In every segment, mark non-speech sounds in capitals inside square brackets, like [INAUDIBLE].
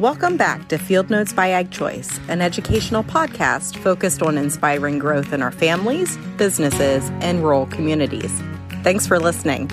Welcome back to Field Notes by Ag Choice, an educational podcast focused on inspiring growth in our families, businesses, and rural communities. Thanks for listening.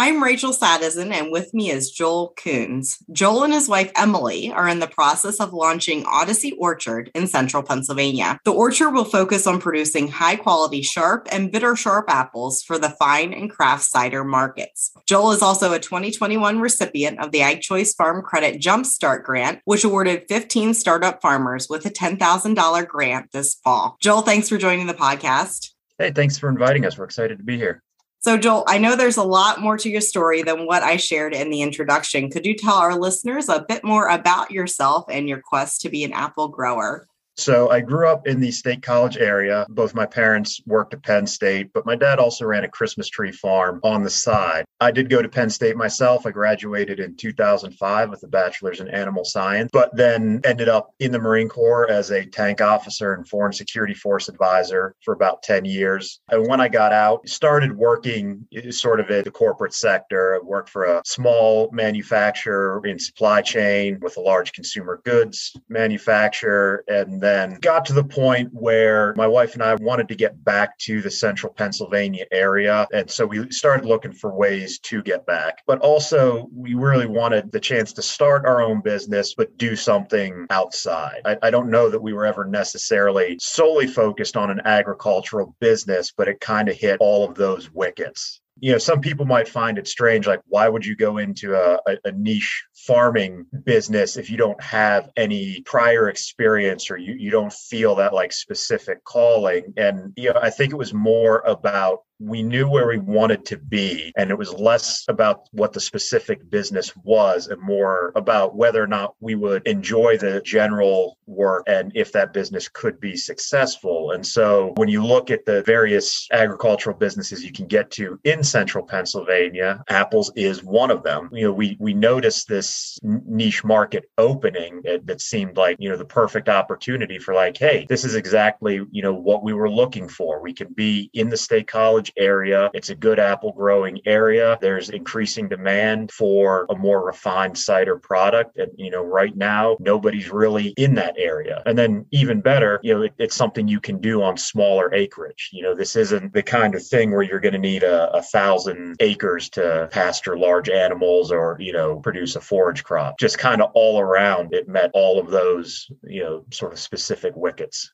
I'm Rachel Sadison, and with me is Joel Coons. Joel and his wife Emily are in the process of launching Odyssey Orchard in central Pennsylvania. The orchard will focus on producing high quality sharp and bitter sharp apples for the fine and craft cider markets. Joel is also a 2021 recipient of the Ag Choice Farm Credit Jumpstart Grant, which awarded 15 startup farmers with a $10,000 grant this fall. Joel, thanks for joining the podcast. Hey, thanks for inviting us. We're excited to be here. So, Joel, I know there's a lot more to your story than what I shared in the introduction. Could you tell our listeners a bit more about yourself and your quest to be an apple grower? So I grew up in the state college area. Both my parents worked at Penn State, but my dad also ran a Christmas tree farm on the side. I did go to Penn State myself. I graduated in 2005 with a bachelor's in animal science, but then ended up in the Marine Corps as a tank officer and foreign security force advisor for about 10 years. And when I got out, started working eh, sort of in the corporate sector. I worked for a small manufacturer in supply chain with a large consumer goods manufacturer and then got to the point where my wife and I wanted to get back to the central Pennsylvania area. And so we started looking for ways to get back. But also, we really wanted the chance to start our own business, but do something outside. I, I don't know that we were ever necessarily solely focused on an agricultural business, but it kind of hit all of those wickets you know some people might find it strange like why would you go into a, a, niche farming business if you don't have any prior experience or you, you don't feel that like specific calling? And you know i think it was more about we knew where we wanted to be and it was less about what the specific business was and more about whether or not we would enjoy the general work and if that business could be successful. And so when you look at the various agricultural businesses you can get to in central pennsylvania apples is one of them. You know we we noticed this niche market opening that seemed like you know the perfect opportunity for like hey this is exactly you know what we were looking for. We can be in the state college area. It's a good apple growing area. There's increasing demand for a more refined cider product. And, you know, right now, nobody's really in that area. And then even better, you know, it, it's something you can do on smaller acreage. You know, this isn't the kind of thing where you're going to need a, a thousand acres to pasture large animals or, you know, produce a forage crop. Just kind of all around, it met all of those, you know, sort of specific wickets.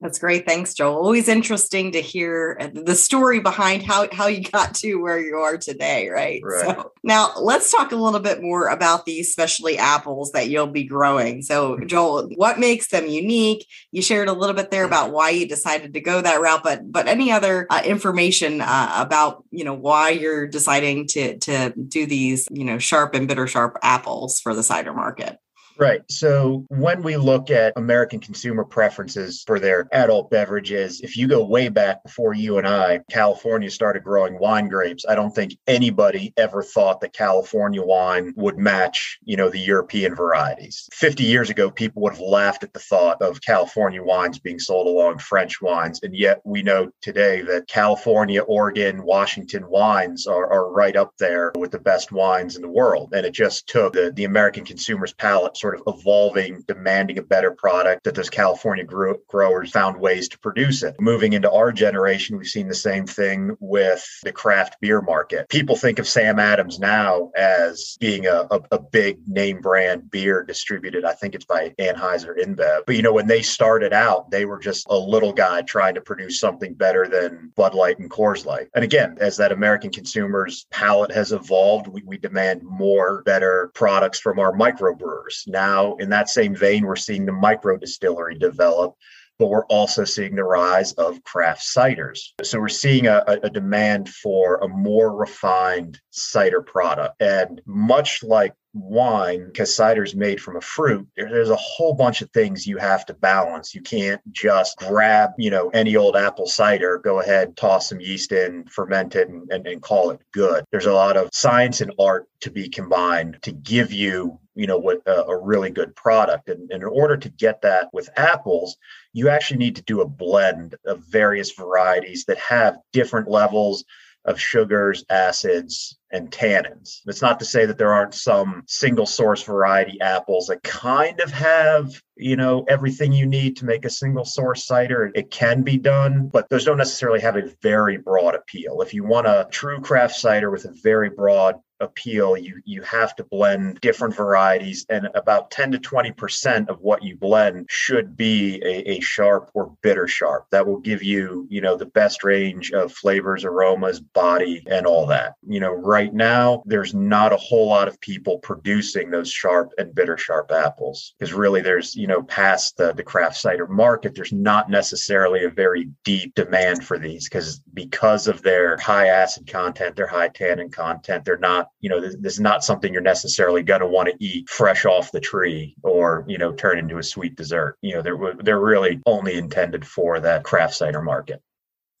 That's great. Thanks, Joel. Always interesting to hear uh, the story behind how, how you got to where you are today, right? right? So now let's talk a little bit more about these specialty apples that you'll be growing. So, mm-hmm. [LAUGHS] Joel, what makes them unique? You shared a little bit there about why you decided to go that route, but but any other uh, information uh, about you know why you're deciding to to do these you know sharp and bitter sharp apples for the cider market? Right. So when we look at American consumer preferences for their adult beverages, if you go way back before you and I, California started growing wine grapes. I don't think anybody ever thought that California wine would match, you know, the European varieties. 50 years ago, people would have laughed at the thought of California wines being sold along French wines. And yet we know today that California, Oregon, Washington wines are, are right up there with the best wines in the world. And it just took the, the American consumer's palate sort of evolving, demanding a better product that those California grow- growers found ways to produce it. Moving into our generation, we've seen the same thing with the craft beer market. People think of Sam Adams now as being a, a, a big name brand beer distributed. I think it's by Anheuser InBev. But you know, when they started out, they were just a little guy trying to produce something better than Bud Light and Coors Light. And again, as that American consumer's palate has evolved, we, we demand more, better products from our microbrewers now, in that same vein, we're seeing the micro distillery develop, but we're also seeing the rise of craft ciders. So we're seeing a, a demand for a more refined cider product. And much like wine because cider is made from a fruit there's a whole bunch of things you have to balance you can't just grab you know any old apple cider go ahead toss some yeast in ferment it and, and, and call it good there's a lot of science and art to be combined to give you you know what a, a really good product and, and in order to get that with apples you actually need to do a blend of various varieties that have different levels of sugars, acids, and tannins. It's not to say that there aren't some single source variety apples that kind of have, you know, everything you need to make a single source cider. It can be done, but those don't necessarily have a very broad appeal. If you want a true craft cider with a very broad appeal you you have to blend different varieties and about 10 to 20 percent of what you blend should be a, a, sharp or bitter sharp. That will give you you know the best range of flavors aromas body and all that. You know right now there's not a whole lot of people producing those sharp and bitter sharp apples because really there's you know past the, the craft cider market there's not necessarily a very deep demand for these because because of their high acid content their high tannin content they're not you know, this, this is not something you're necessarily going to want to eat fresh off the tree or, you know, turn into a sweet dessert. You know, they're, they're really only intended for that craft cider market.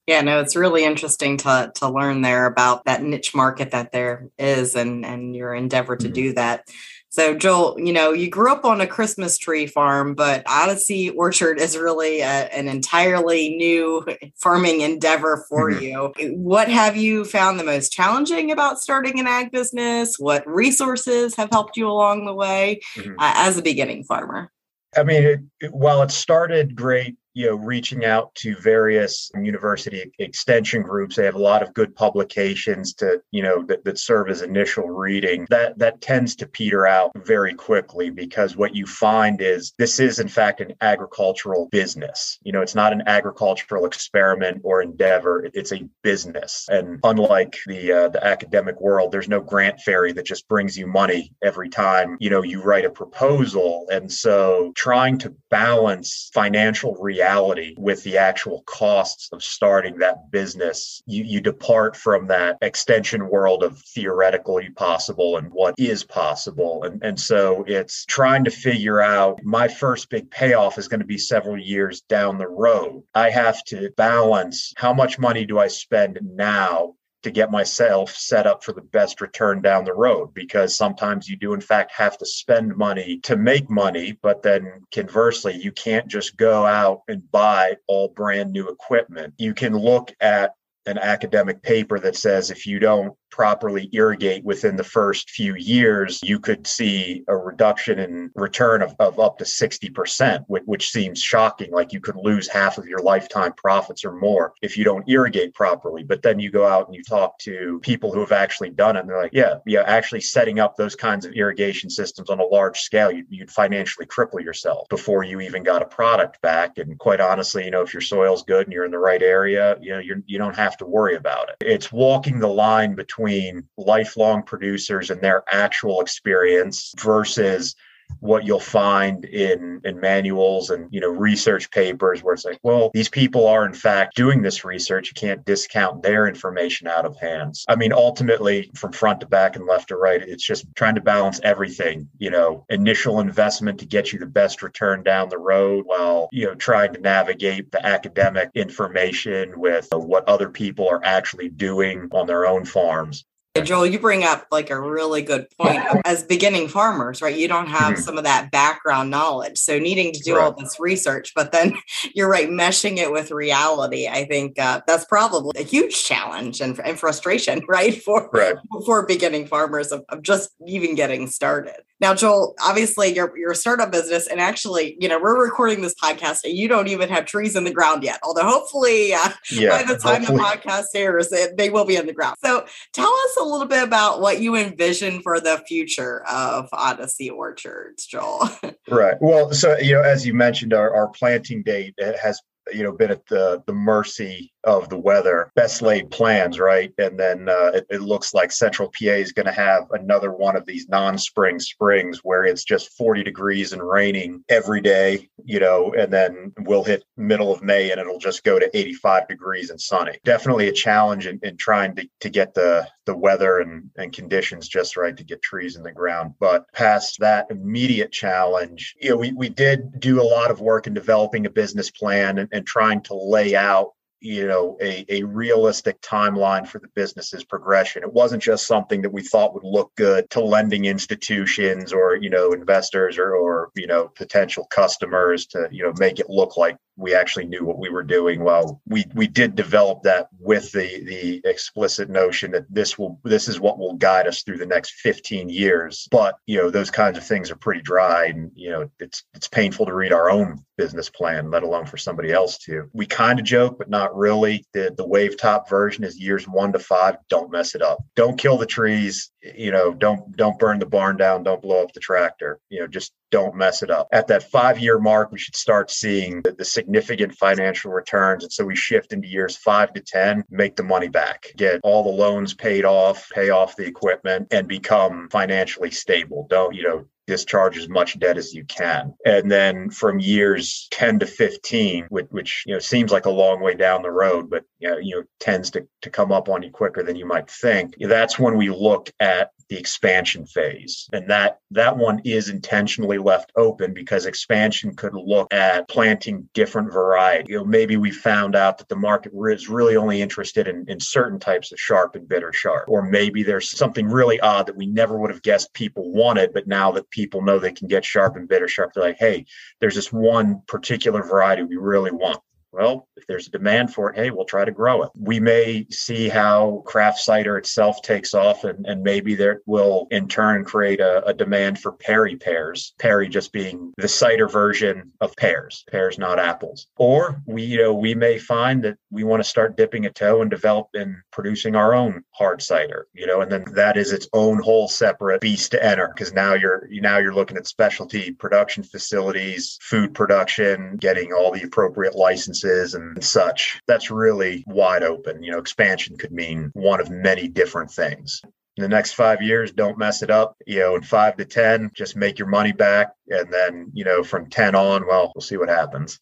Yeah, no, it's really interesting to to learn there about that niche market that there is and and your endeavor to mm-hmm. do that. So, Joel, you know, you grew up on a Christmas tree farm, but Odyssey Orchard is really a, an entirely new farming endeavor for mm-hmm. you. What have you found the most challenging about starting an ag business? What resources have helped you along the way mm-hmm. uh, as a beginning farmer? I mean, it, it, while it started great you know reaching out to various university extension groups. They have a lot of good publications to you know that, that serve as initial reading. That that tends to peter out very quickly because what you find is this is in fact an agricultural business. You know it's not an agricultural experiment or endeavor. It's a business. And unlike the uh, the academic world there's no grant fairy that just brings you money every time you know you write a proposal. And so trying to balance financial reality reality with the actual costs of starting that business. You, you depart from that extension world of theoretically possible and what is possible. And, and so it's trying to figure out my first big payoff is going to be several years down the road. I have to balance how much money do I spend now to get myself set up for the best return down the road because sometimes you do in fact have to spend money to make money but then conversely you can't just go out and buy all brand new equipment. You can look at an academic paper that says if you don't properly irrigate within the first few years, you could see a reduction in return of, of up to 60%, which, which, seems shocking. Like you could lose half of your lifetime profits or more if you don't irrigate properly. But then you go out and you talk to people who have actually done it, and they're like, yeah, yeah, actually setting up those kinds of irrigation systems on a large scale, you, you'd financially cripple yourself before you even got a product back. And quite honestly, you know, if your soil's good and you're in the right area, you know, you're, you don't have to worry about it. It's walking the line between lifelong producers and their actual experience versus what you'll find in in manuals and you know research papers where it's like well these people are in fact doing this research. You can't discount their information out of hands. I mean ultimately from front to back and left to right it's just trying to balance everything you know initial investment to get you the best return down the road while you know trying to navigate the academic information with what other people are actually doing on their own farms Joel, you bring up like a really good point. [LAUGHS] As beginning farmers, right? You don't have mm-hmm. some of that background knowledge. So needing to do right. all this research, but then [LAUGHS] you're right, meshing it with reality. I think uh, that's probably a huge challenge and, and frustration, [LAUGHS] right? For right. for beginning farmers of, of just even getting started. Now, Joel, obviously you're you're a startup business, and actually, you know, we're recording this podcast, and you don't even have trees in the ground yet. Although, hopefully, uh, yeah, by the time hopefully. the podcast airs, they will be in the ground. So, tell us a little bit about what you envision for the future of Odyssey Orchards, Joel. [LAUGHS] right. Well, so you know, as you mentioned, our, our planting date has you know been at the the mercy of the weather best laid plans right? And then uh, it, it, looks like central pa is going to have another one of these non-spring springs where it's just 40 degrees and raining every day you know and then we'll hit middle of may and it'll just go to 85 degrees and sunny. Definitely a challenge in, in trying to, to get the the weather and, and conditions just right to get trees in the ground. But past that immediate challenge you know we, we did do a lot of work in developing a business plan and, and trying to lay out you know a, a realistic timeline for the business's progression. It wasn't just something that we thought would look good to lending institutions or you know investors or, or you know potential customers to you know make it look like we actually knew what we were doing. Well, we we did develop that with the the explicit notion that this will this is what will guide us through the next 15 years. But you know, those kinds of things are pretty dry, and you know, it's it's painful to read our own business plan, let alone for somebody else to. We kind of joke, but not really. The the wave top version is years one to five. Don't mess it up. Don't kill the trees. You know, don't don't burn the barn down. Don't blow up the tractor. You know, just don't mess it up. At that five year mark, we should start seeing the, the, significant financial returns. And so we shift into years five to 10, make the money back, get all the loans paid off, pay off the equipment, and become financially stable. Don't, you know, discharge as much debt as you can. And then from years 10 to 15, which, which, you know seems like a long way down the road, but you know, you know tends to, to come up on you quicker than you might think. That's when we look at the expansion phase. And that that one is intentionally left open because expansion could look at planting different variety. You know, maybe we found out that the market is really only interested in, in certain types of sharp and bitter sharp. Or maybe there's something really odd that we never would have guessed people wanted, but now that people know they can get sharp and bitter sharp, they're like, hey, there's this one particular variety we really want. Well, if there's a demand for it, hey, we'll try to grow it. We may see how craft cider itself takes off, and, and maybe that will in turn create a, a demand for Perry pears. Perry just being the cider version of pears, pears not apples. Or we, you know, we may find that we want to start dipping a toe and develop in producing our own hard cider, you know, and then that is its own whole separate beast to enter because now you're now you're looking at specialty production facilities, food production, getting all the appropriate licenses and such. That's really wide open. You know, expansion could mean one of many different things. In the next five years, don't mess it up. You know, in five to 10, just make your money back. And then, you know, from 10 on, well, we'll see what happens.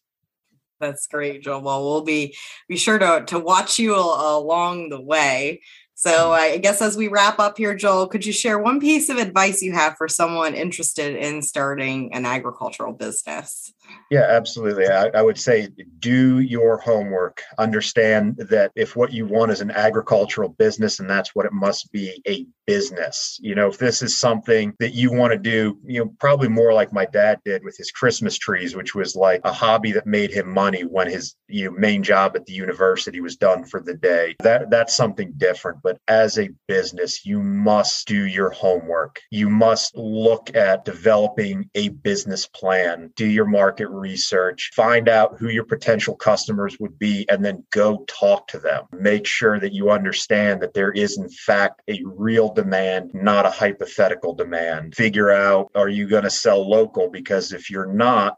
That's great, Joel. Well, we'll be be sure to to watch you along the way. So mm-hmm. I guess as we wrap up here, Joel, could you share one piece of advice you have for someone interested in starting an agricultural business? Yeah, absolutely. I, I, would say do your homework. Understand that if what you want is an agricultural business and that's what it must be a business. You know, if this is something that you want to do, you know, probably more like my dad did with his Christmas trees, which was like a hobby that made him money when his you know, main job at the university was done for the day. That that's something different. But as a business, you must do your homework. You must look at developing a business plan, do your market research, find out who your potential customers would be, and then go talk to them. Make sure that you understand that there is, in fact, a real demand, not a hypothetical demand. Figure out are you going to sell local? Because if you're not,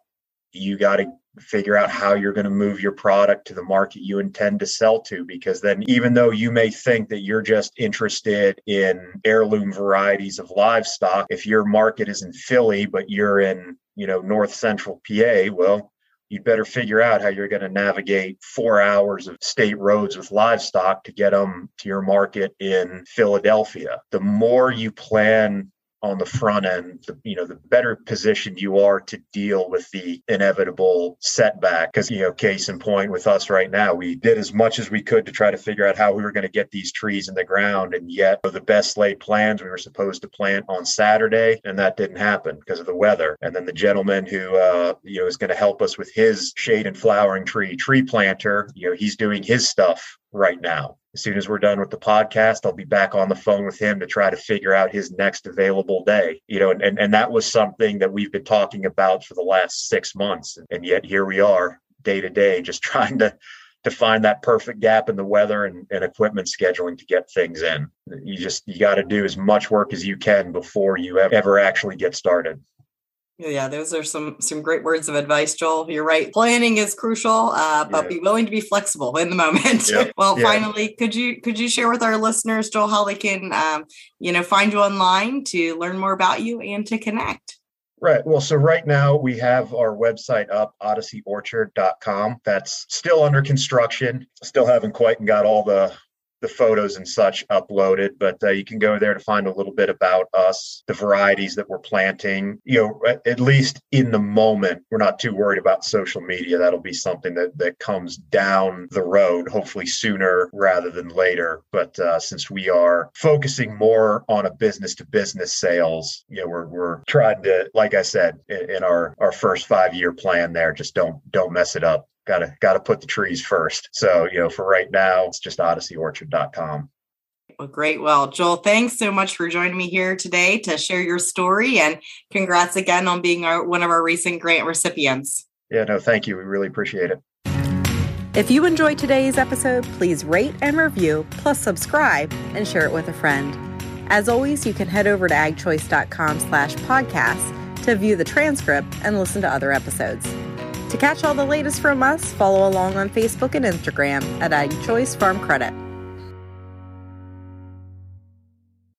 you got to figure out how you're going to move your product to the market you intend to sell to because then even though you may think that you're just interested in heirloom varieties of livestock if your market is in Philly but you're in you know north central PA well you'd better figure out how you're going to navigate four hours of state roads with livestock to get them to your market in Philadelphia. The more you plan on the front end, the, you know, the better positioned you are to deal with the inevitable setback. Because, you know, case in point with us right now, we did as much as we could to try to figure out how we were going to get these trees in the ground. And yet, the best laid plans, we were supposed to plant on Saturday, and that didn't happen because of the weather. And then the gentleman who, uh, you know, is going to help us with his shade and flowering tree tree planter, you know, he's doing his stuff right now. As soon as we're done with the podcast, I'll be back on the phone with him to try to figure out his next available day. You know, and, and, and that was something that we've been talking about for the last six months. And yet here we are day to day, just [LAUGHS] trying to to find that perfect gap in the weather and, and equipment scheduling to get things in. You just you got to do as much work as you can before you ever actually get started. Yeah, those are some some great words of advice, Joel. You're right. Planning is crucial, uh, but yeah. be willing to be flexible in the moment. Yep. [LAUGHS] well, yeah. finally, could you could you share with our listeners, Joel, how they can um, you know find you online to learn more about you and to connect? Right. Well, so right now we have our website up, odysseyorchard.com. That's still under construction. Still haven't quite got all the the photos and such uploaded, but uh, you can go there to find a little bit about us, the varieties that we're planting. You know, at least in the moment, we're not too worried about social media. That'll be something that that comes down the road, hopefully sooner rather than later. But uh, since we are focusing more on a business to business sales, you know, we're we're trying to, like I said, in, in our our first five year plan, there, just don't don't mess it up gotta gotta put the trees first. So, you know, for right now, it's just odysseyorchard.com. Well, great. Well, Joel, thanks so much for joining me here today to share your story and congrats again on being our, one of our recent grant recipients. Yeah, no, thank you. We really appreciate it. If you enjoyed today's episode, please rate and review, plus subscribe and share it with a friend. As always, you can head over to agchoice.com slash podcast to view the transcript and listen to other episodes. To catch all the latest from us, follow along on Facebook and Instagram at AgChoice Farm Credit.